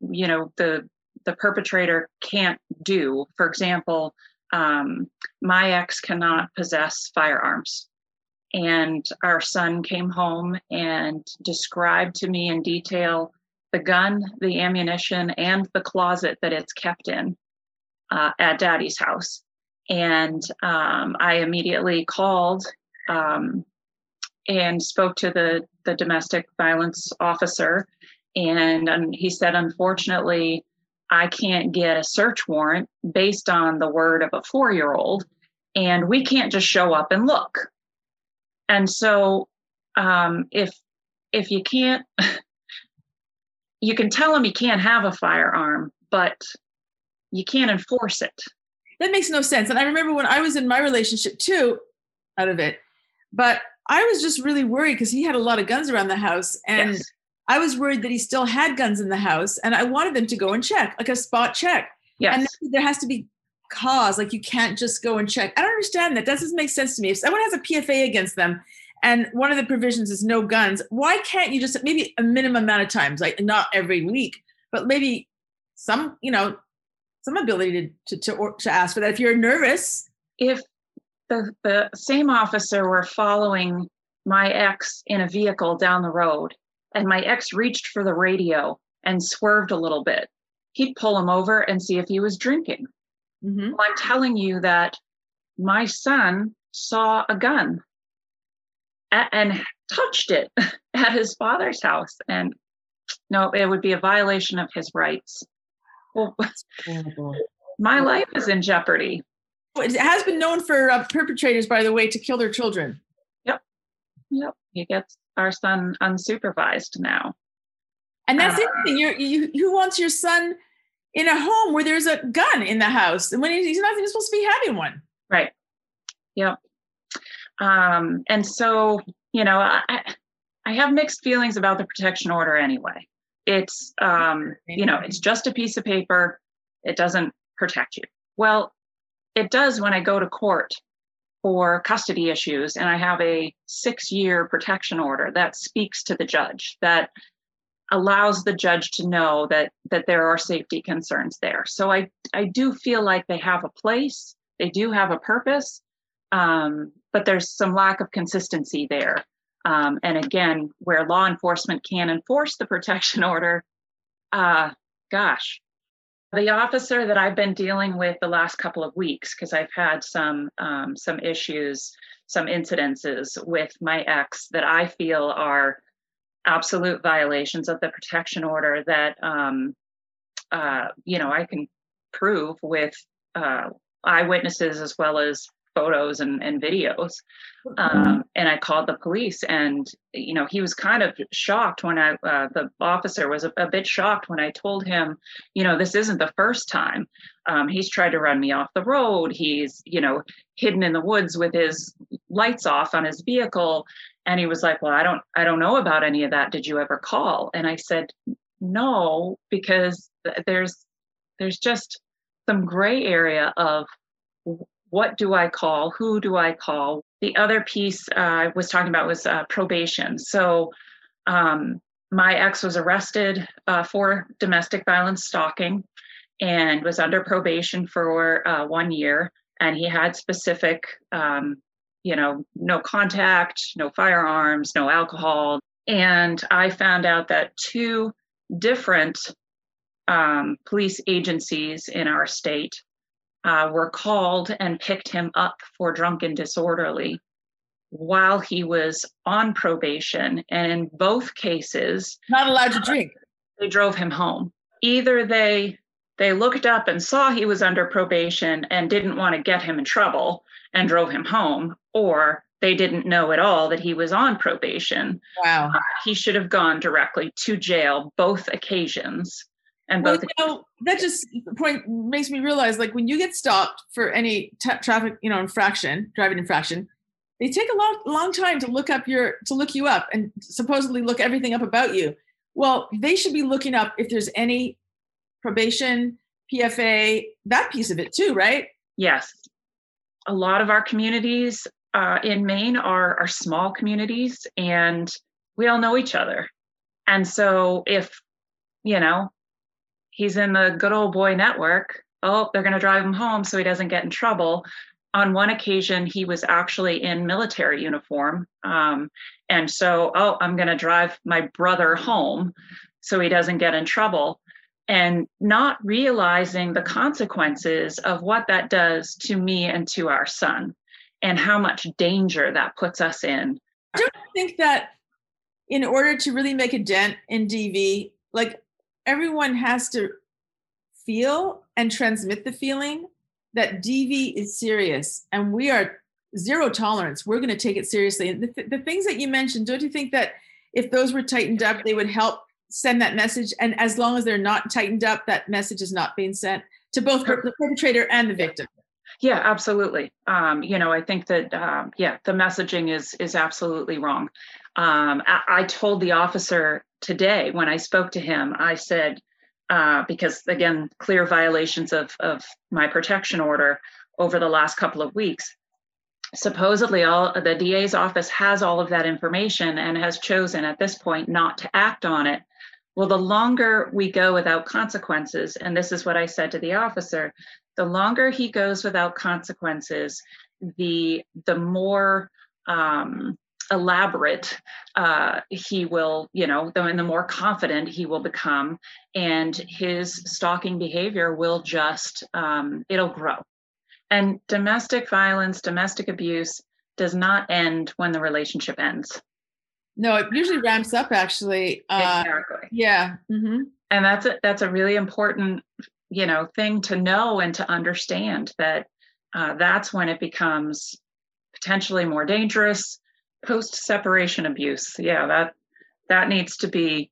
you know the the perpetrator can't do. For example, um, my ex cannot possess firearms. And our son came home and described to me in detail the gun, the ammunition, and the closet that it's kept in uh, at daddy's house. And um, I immediately called um, and spoke to the, the domestic violence officer. And um, he said, unfortunately, I can't get a search warrant based on the word of a four year old, and we can't just show up and look. And so, um, if if you can't, [LAUGHS] you can tell him he can't have a firearm, but you can't enforce it. That makes no sense. And I remember when I was in my relationship too, out of it, but I was just really worried because he had a lot of guns around the house, and Yes. I was worried that he still had guns in the house, and I wanted them to go and check, like a spot check. Yes. And there has to be cause, like you can't just go and check. I don't understand that. That doesn't make sense to me. If someone has a PFA against them, and one of the provisions is no guns, why can't you just maybe a minimum amount of times, like not every week, but maybe some, you know, some ability to to to, or, to ask for that. If you're nervous, if the, the same officer were following my ex in a vehicle down the road and my ex reached for the radio and swerved a little bit, he'd pull him over and see if he was drinking. Mhm. Well, I'm telling you that my son saw a gun a- and touched it [LAUGHS] at his father's house. And no, it would be a violation of his rights. Well, my life is in jeopardy. it has been known for uh, perpetrators, by the way, to kill their children. Yep. Yep. He gets our son unsupervised now. And that's Uh, interesting. You're, you, who wants your son in a home where there's a gun in the house and when he's not even supposed to be having one? Right. Yep. Um, and so, you know, I- I have mixed feelings about the protection order anyway. It's, um, you know, it's just a piece of paper. It doesn't protect you. Well, it does when I go to court for custody issues and I have a six year protection order that speaks to the judge, that allows the judge to know that that there are safety concerns there. So I I do feel like they have a place, they do have a purpose, um, but there's some lack of consistency there. Um, and again, where law enforcement can enforce the protection [LAUGHS] order, uh, gosh, the officer that I've been dealing with the last couple of weeks, because I've had some um, some issues, some incidences with my ex that I feel are absolute violations of the protection order that um, uh, you know I can prove with uh, eyewitnesses as well as photos and, and videos. Um, and I called the police, and you know he was kind of shocked when I uh, the officer was a, a bit shocked when I told him, you know, this isn't the first time. Um, he's tried to run me off the road. He's you know hidden in the woods with his lights off on his vehicle and he was like well i don't i don't know about any of that did you ever call and i said no because th- there's there's just some gray area of what do i call who do i call? The other piece uh, i was talking about was uh, probation. So um, my ex was arrested uh, for domestic violence stalking and was under probation for uh, one year. And he had specific um, you know no contact no firearms no alcohol. And i found out that two different um, police agencies in our state uh, were called and picked him up for drunken disorderly while he was on probation and in both cases Not allowed to drink. they drove him home. Either they they looked up and saw he was under probation and didn't want to get him in trouble and drove him home, or they didn't know at all that he was on probation. Wow. He should have gone directly to jail both occasions. And Well, you know, that just point makes me realize like when you get stopped for any t- traffic, you know, infraction, driving infraction, they take a long long time to look up your to look you up and supposedly look everything up about you well they should be looking up if there's any probation pfa that piece of it too right Yes. A lot of our communities uh, in Maine are, are small communities and we all know each other. And so if, you know, he's in the good old boy network, oh, they're going to drive him home so he doesn't get in trouble. On one occasion, he was actually in military uniform. Um, and so, oh, I'm going to drive my brother home so he doesn't get in trouble and not realizing the consequences of what that does to me and to our son and how much danger that puts us in. don't think that in order to really make a dent in dv like everyone has to feel and transmit the feeling that dv is serious and we are zero tolerance. We're going to take it seriously. And the, th- the things that you mentioned don't you think that if those were tightened up they would help send that message? And as long as they're not tightened up that message is not being sent to both the perpetrator and the victim. Yeah, absolutely. Um, you know, I think that um, yeah, the messaging is is absolutely wrong. Um, I, I told the officer today when I spoke to him, I said uh, because again, clear violations of of my protection order over the last couple of weeks. Supposedly, all the DA's office has all of that information and has chosen at this point not to act on it. Well, the longer we go without consequences, and this is what I said to the officer, the longer he goes without consequences, the the more um, elaborate uh, he will, you know, the, and the more confident he will become, and his stalking behavior will just um, it'll grow. And domestic violence, domestic abuse does not end when the relationship ends. no it usually ramps up actually uh, exactly. yeah hmm and that's a, that's a really important you know thing to know and to understand that uh, that's when it becomes potentially more dangerous post separation abuse. Yeah that that needs to be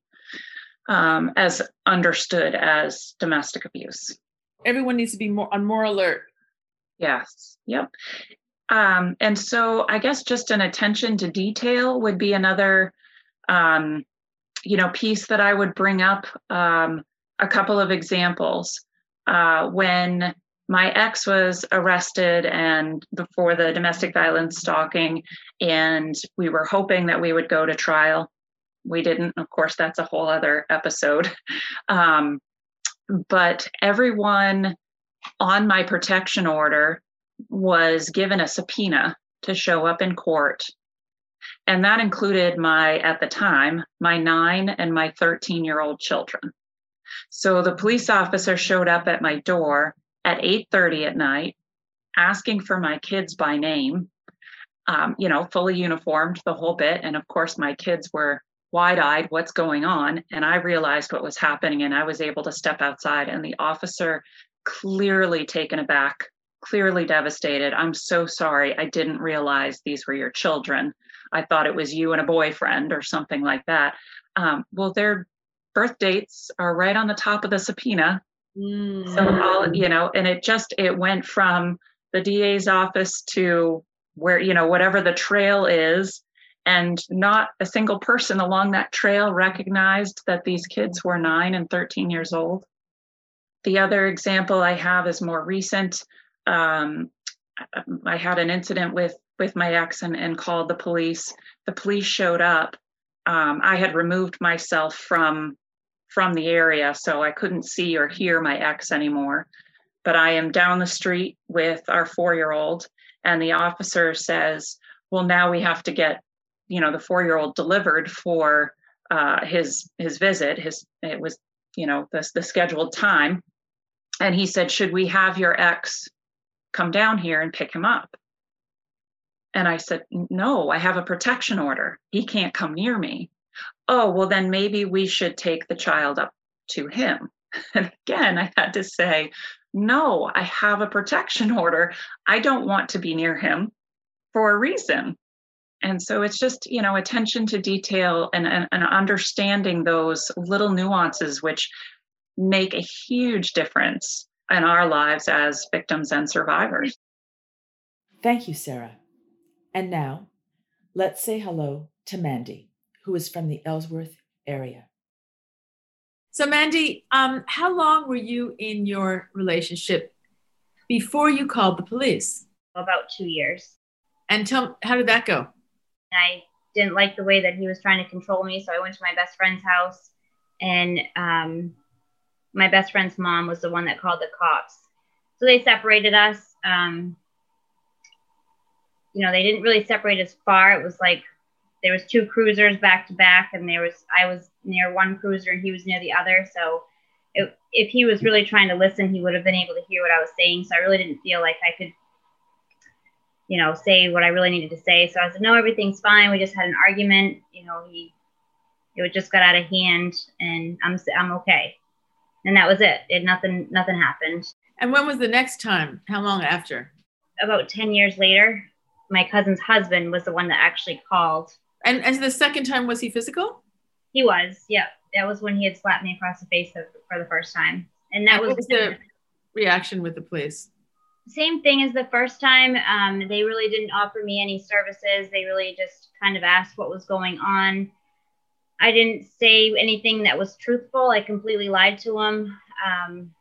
um, as understood as domestic abuse. Everyone needs to be more on more alert. Yes yep. Um, and so i guess just an attention to detail would be another um, you know piece that i would bring up um, a couple of examples. Uh, when my ex was arrested and before the domestic violence stalking and we were hoping that we would go to trial. We didn't. Of course that's a whole other episode. [LAUGHS] Um, but everyone on my protection order was given a subpoena to show up in court and that included my at the time my 9 and my 13 year old children. So the police officer showed up at my door at 8:30 at night, asking for my kids by name. Um, you know, fully uniformed, the whole bit. And of course, my kids were wide-eyed. What's going on? And I realized what was happening, and I was able to step outside. And the officer, clearly taken aback, clearly devastated. I'm so sorry. I didn't realize these were your children. I thought it was you and a boyfriend or something like that. Um, well, their birth dates are right on the top of the subpoena. So all you know, and it just it went from the DA's office to where you know whatever the trail is, and not a single person along that trail recognized that these kids were nine and 13 years old. The other example I have is more recent. Um, I had an incident with with my ex and, and called the police. The police showed up. Um, I had removed myself from from the area, so I couldn't see or hear my ex anymore. But I am down the street with our four year old, and the officer says, Well, now we have to get, you know, the four year old delivered for uh, his his visit. His it was, you know, the, the scheduled time. And he said, Should we have your ex come down here and pick him up? And I said, No, I have a protection order. He can't come near me oh, well, then maybe we should take the child up to him. [LAUGHS] And again, I had to say, no, I have a protection order. I don't want to be near him for a reason. And so it's just, you know, attention to detail and, and, and understanding those little nuances, which make a huge difference in our lives as victims and survivors. Thank you, Sarah. And now, let's say hello to Mandy, who is from the Ellsworth area. So, Mandy, um, how long were you in your relationship before you called the police? About two years. And tell how did that go? I didn't like the way that he was trying to control me, so I went to my best friend's house, and um, my best friend's mom was the one that called the cops. So they separated us. Um, you know, they didn't really separate us far. It was like there was two cruisers back to back, and there was I was near one cruiser and he was near the other. So it, if he was really trying to listen, he would have been able to hear what I was saying. So I really didn't feel like I could, you know, say what I really needed to say. So I said, no, everything's fine. We just had an argument. You know, he it just got out of hand, and I'm I'm okay. And that was it. It nothing nothing happened. And when was the next time? How long after? About ten years later, my cousin's husband was the one that actually called. And and the second time was he physical? He was. Yeah, that was when he had slapped me across the face for the first time, and that And was, was the reaction with the police? same thing as the first time. Um, they really didn't offer me any services. They really just kind of asked what was going on. I didn't say anything that was truthful. I completely lied to them. Um,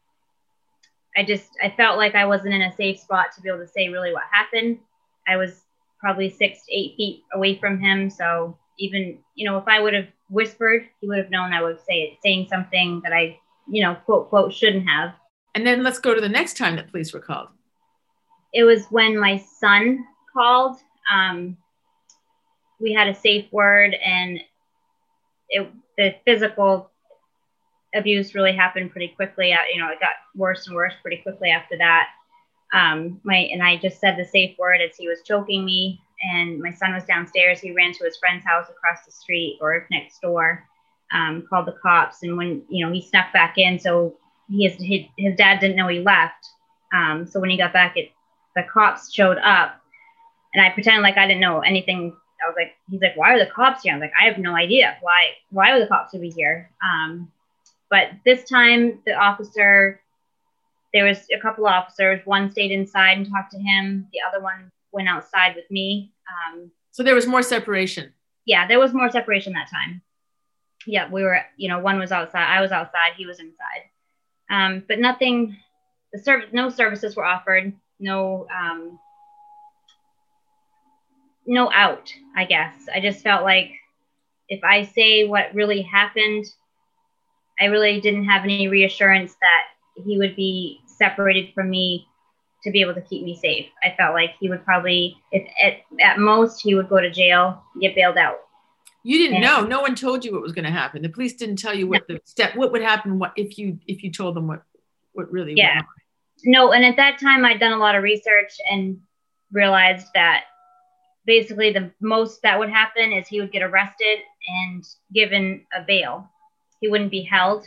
I just I felt like I wasn't in a safe spot to be able to say really what happened. I was probably six to eight feet away from him, so even you know if I would have whispered, he would have known I would say it, saying something that I you know quote quote shouldn't have. And then let's go to the next time that police were called. it was when my son called. Um, we had a safe word, and it, the physical abuse really happened pretty quickly. Uh, You know, it got worse and worse pretty quickly after that. Um, my and I just said the safe word as he was choking me, and my son was downstairs. He ran to his friend's house across the street or next door, um, called the cops, and when you know he snuck back in, so he his, his dad didn't know he left. Um, so when he got back, it the cops showed up and I pretended like I didn't know anything. I was like, he's like, why are the cops here? I was like, I have no idea. Why, why would the cops to be here? Um, but this time the officer, there was a couple of officers. One stayed inside and talked to him. The other one went outside with me. Um, So there was more separation. yeah, there was more separation that time. Yeah, we were, you know, one was outside, I was outside, he was inside. Um, but nothing, the service, no services were offered, no, um, no out, I guess. I just felt like if I say what really happened, I really didn't have any reassurance that he would be separated from me to be able to keep me safe. I felt like he would probably, if at, at most, he would go to jail, get bailed out. You didn't Yeah. know. No one told you what was going to happen. The police didn't tell you what the step, what would happen, what if you if you told them what what really went Yeah. on. No, and at that time I'd done a lot of research and realized that basically the most that would happen is he would get arrested and given a bail. He wouldn't be held.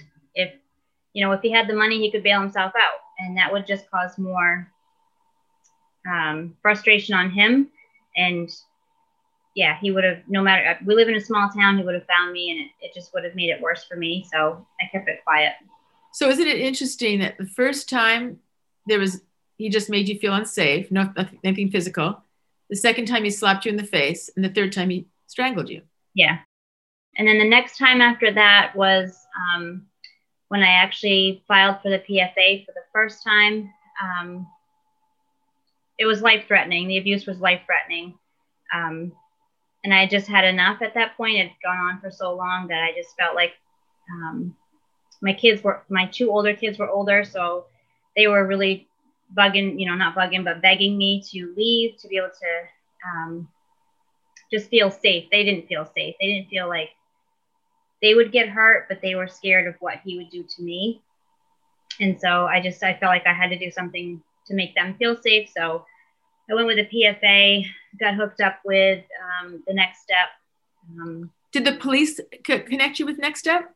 You know, if he had the money, he could bail himself out, and that would just cause more um, frustration on him. And yeah, he would have no matter. We live in a small town. He would have found me, and it, it just would have made it worse for me. So I kept it quiet. So isn't it interesting that the first time there was he just made you feel unsafe, no nothing, nothing physical. The second time he slapped you in the face, and the third time he strangled you. Yeah. And then the next time after that was um, when I actually filed for the PFA for the first time. Um, it was life threatening. The abuse was life threatening. Um, and I just had enough at that point. It had gone on for so long that I just felt like um, my kids were, my two older kids were older. So they were really bugging, you know, not bugging, but begging me to leave to be able to um, just feel safe. They didn't feel safe. They didn't feel like they would get hurt, but they were scared of what he would do to me. And so I just I felt like I had to do something to make them feel safe. So I went with a PFA, got hooked up with um, the next step. Um, Did the police c- connect you with Next Step?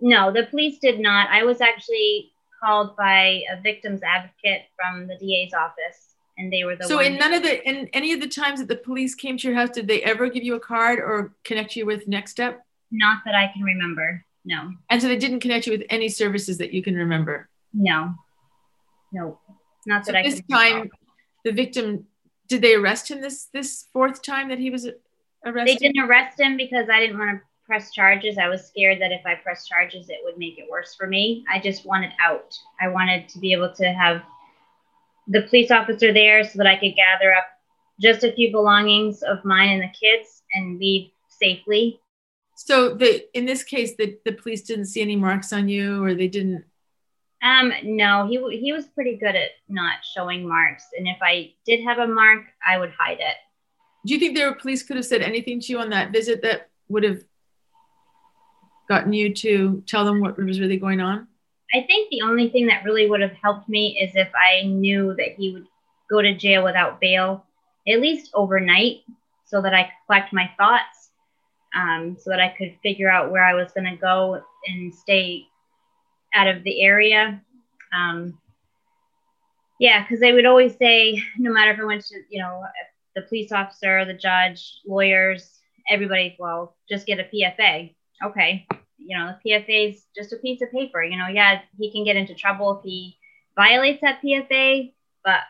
no, the police did not. I was actually called by a victim's advocate from the DA's office, and they were the so in none of the in any of the times that the police came to your house, did they ever give you a card or connect you with Next Step? Not that I can remember. No, And so they didn't connect you with any services that you can remember. no, no, not So that I this can recall. time, the victim did they arrest him this this fourth time that he was arrested? They didn't arrest him because I didn't want to press charges. I was scared that if I pressed charges, it would make it worse for me. I just wanted out. I wanted to be able to have the police officer there so that I could gather up just a few belongings of mine and the kids and leave safely. So the in this case, the the police didn't see any marks on you, or they didn't. Um, no, he he was pretty good at not showing marks, and if I did have a mark, I would hide it. Do you think the police could have said anything to you on that visit that would have gotten you to tell them what was really going on? I think the only thing that really would have helped me is if I knew that he would go to jail without bail, at least overnight, so that I could collect my thoughts, um, so that I could figure out where I was going to go and stay out of the area. Um, yeah, because they would always say, no matter if I went to, you know, the police officer, the judge, lawyers, everybody, well, just get a PFA. Okay, you know, the PFA is just a piece of paper. You know, yeah, he can get into trouble if he violates that PFA, but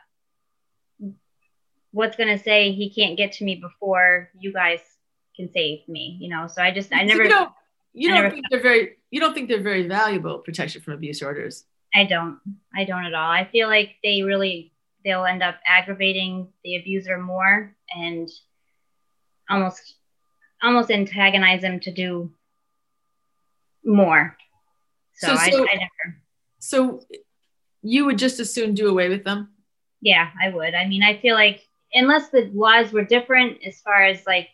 what's going to say he can't get to me before you guys can save me? You know, so I just, I So never, You don't, you I don't think they're very. You don't think they're very valuable protection from abuse orders. I don't, I don't at all. I feel like they really, they'll end up aggravating the abuser more and almost, almost antagonize them to do more. So, So- I, so- I never. So you would just as soon do away with them. Yeah, I would. I mean, I feel like unless the laws were different as far as like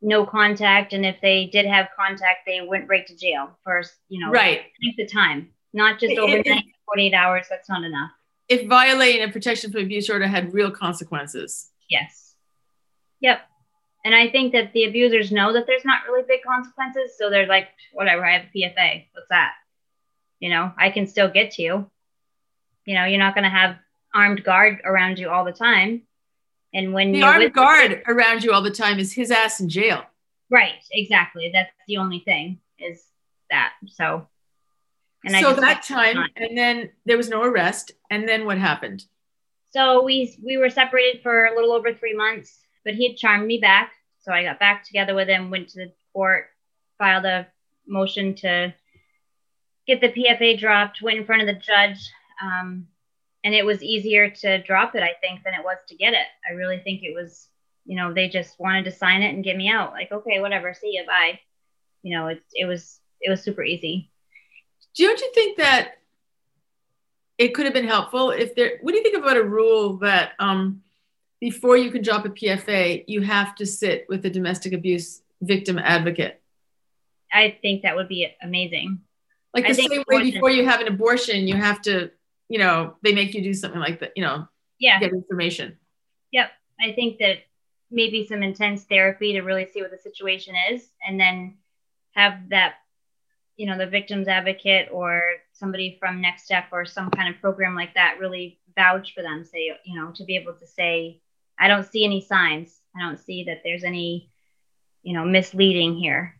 no contact, and if they did have contact, they went right to jail for you know Right. length of time, not just It- it- overnight, forty eight hours. That's not enough. If violating a protection from abuse order had real consequences. Yes. Yep. And I think that the abusers know that there's not really big consequences, so they're like, whatever. I have a PFA. What's that? You know, I can still get to you. You know, you're not going to have armed guard around you all the time. And when The armed guard around you all the time is his ass in jail. right? Exactly. That's the only thing is that. So. I so that time, and then there was no arrest, and then what happened? So we we were separated for a little over three months, but he had charmed me back. So I got back together with him, went to the court, filed a motion to get the PFA dropped, went in front of the judge, um, and it was easier to drop it, I think, than it was to get it. I really think it was, you know, they just wanted to sign it and get me out. Like, okay, whatever, see you, bye. You know, it it was it was super easy. Don't you think that it could have been helpful if there? What do you think about a rule that um, before you can drop a PFA, you have to sit with a domestic abuse victim advocate? I think that would be amazing. Like the same way before you have an abortion, you have to, you know, they make you do something like that, you know, Yeah. get information. Yep. I think that maybe some intense therapy to really see what the situation is and then have that, you know, the victim's advocate or somebody from Next Step or some kind of program like that really vouch for them, say, you know, to be able to say, I don't see any signs. I don't see that there's any, you know, misleading here.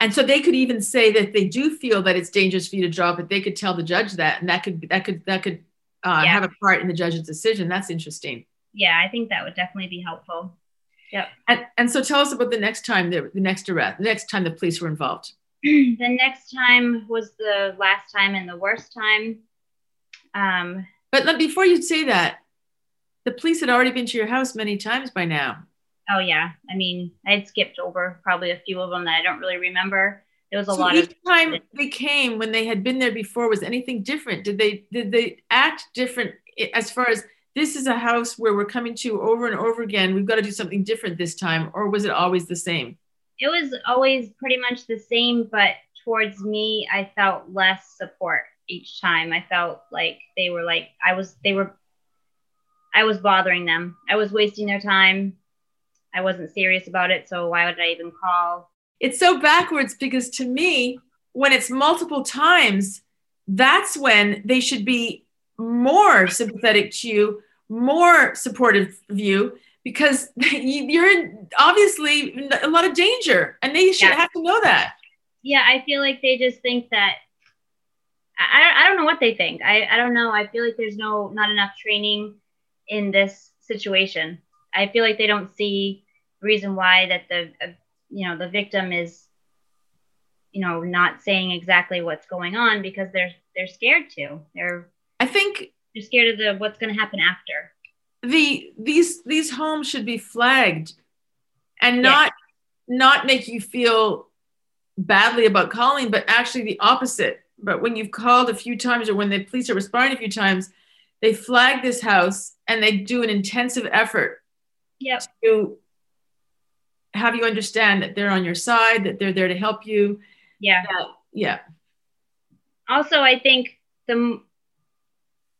And so they could even say that they do feel that it's dangerous for you to drop it. They could tell the judge that, and that could that could that could uh, Yeah. have a part in the judge's decision. That's interesting. Yeah, I think that would definitely be helpful. Yep. And, and so tell us about the next time the, the next arrest, the next time the police were involved. [CLEARS THROAT] the next time was the last time and the worst time. Um, But before you say that, the police had already been to your house many times by now. Oh yeah, I mean, I had skipped over probably a few of them that I don't really remember. There was a so lot each of time they came, when they had been there before, was anything different? Did they did they act different as far as this is a house where we're coming to over and over again? We've got to do something different this time, or was it always the same? it was always pretty much the same, but towards me, I felt less support each time. I felt like they were like I was they were I was bothering them. I was wasting their time. I wasn't serious about it, so why would I even call? it's so backwards because to me, when it's multiple times, that's when they should be more sympathetic to you, more supportive of you, because [LAUGHS] you- you're in obviously in a lot of danger, and they should Yeah. have to know that. yeah, I feel like they just think that I, I don't know what they think. I, I don't know. I feel like there's no not enough training in this situation. I feel like they don't see reason why that the uh, you know the victim is you know not saying exactly what's going on because they're they're scared to. They're I think they're scared of the what's going to happen after. the these these homes should be flagged and Yeah. not not make you feel badly about calling but actually the opposite but when you've called a few times or when the police are responding a few times they flag this house and they do an intensive effort Yep. to have you understand that they're on your side that they're there to help you. Yeah. that, yeah. Also i think the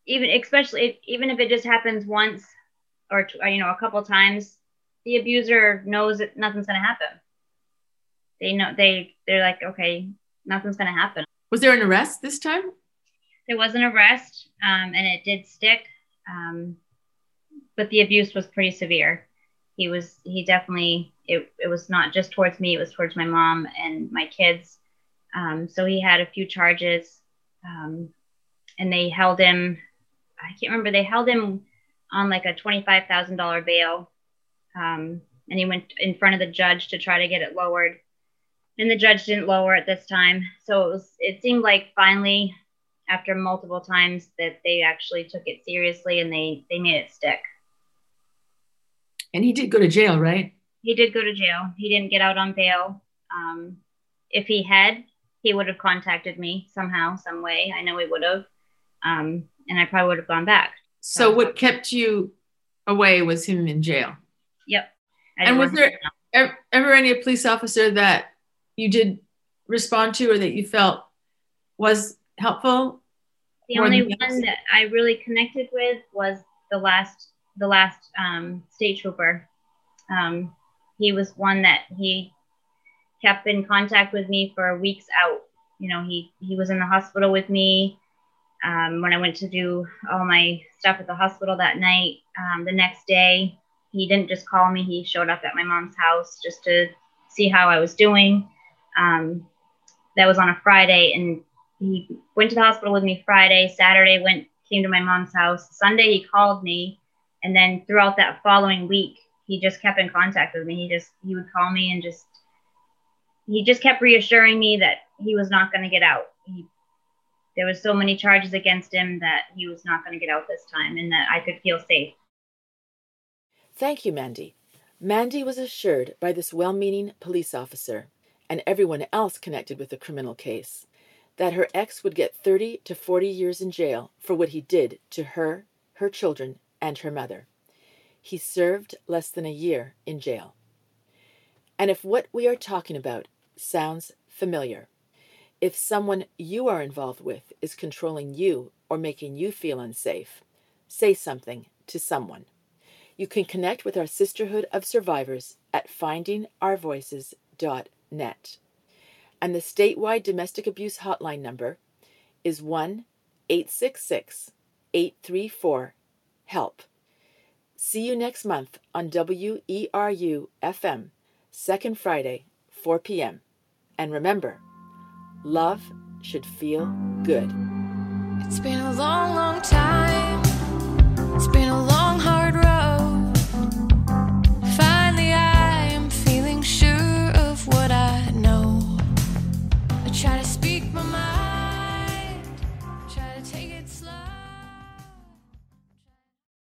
even especially if, even if it just happens once or you know a couple times the abuser knows that nothing's going to happen. They know they they're like okay nothing's going to happen. Was there an arrest this time? There was an arrest um, and it did stick um, but the abuse was pretty severe he was he definitely it, it was not just towards me it was towards my mom and my kids. Um, so he had a few charges um, and they held him i can't remember they held him on like a $25000 bail. Um, and he went in front of the judge to try to get it lowered. And the judge didn't lower it this time. So it was it seemed like finally after multiple times that they actually took it seriously and they they made it stick and he did go to jail right? He did go to jail. He didn't get out on bail. Um, if he had he would have contacted me somehow some way. I know he would have. Um, and i probably would have gone back. So what kept you away was him in jail? Yep. I And was there- him to know. ever, ever any police officer that you did respond to or that you felt was helpful the only one that i really connected with was the last the last um, state trooper. Um, he was one that he kept in contact with me for weeks out. You know he he was in the hospital with me um, when i went to do all my stuff at the hospital that night. Um, the next day he didn't just call me. He showed up at my mom's house just to see how i was doing. Um, that was on a friday and he went to the hospital with me friday. Saturday went came to my mom's house. Sunday he called me and then throughout that following week he just kept in contact with me. He just he would call me and just he just kept reassuring me that he was not going to get out. He, there was so many charges against him that he was not going to get out this time and that i could feel safe. Thank you, Mandy. Mandy was assured by this well meaning police officer and everyone else connected with the criminal case that her ex would get 30 to 40 years in jail for what he did to her, her children, and her mother. He served less than a year in jail. And if what we are talking about sounds familiar, if someone you are involved with is controlling you or making you feel unsafe, say something to someone. You can connect with our Sisterhood of Survivors at findingourvoices.net. And the statewide domestic abuse hotline number is 1 866 834 HELP. See you next month on WERU FM, second Friday, 4 p.m. And remember, love should feel good. It's been a long, long time. It's been a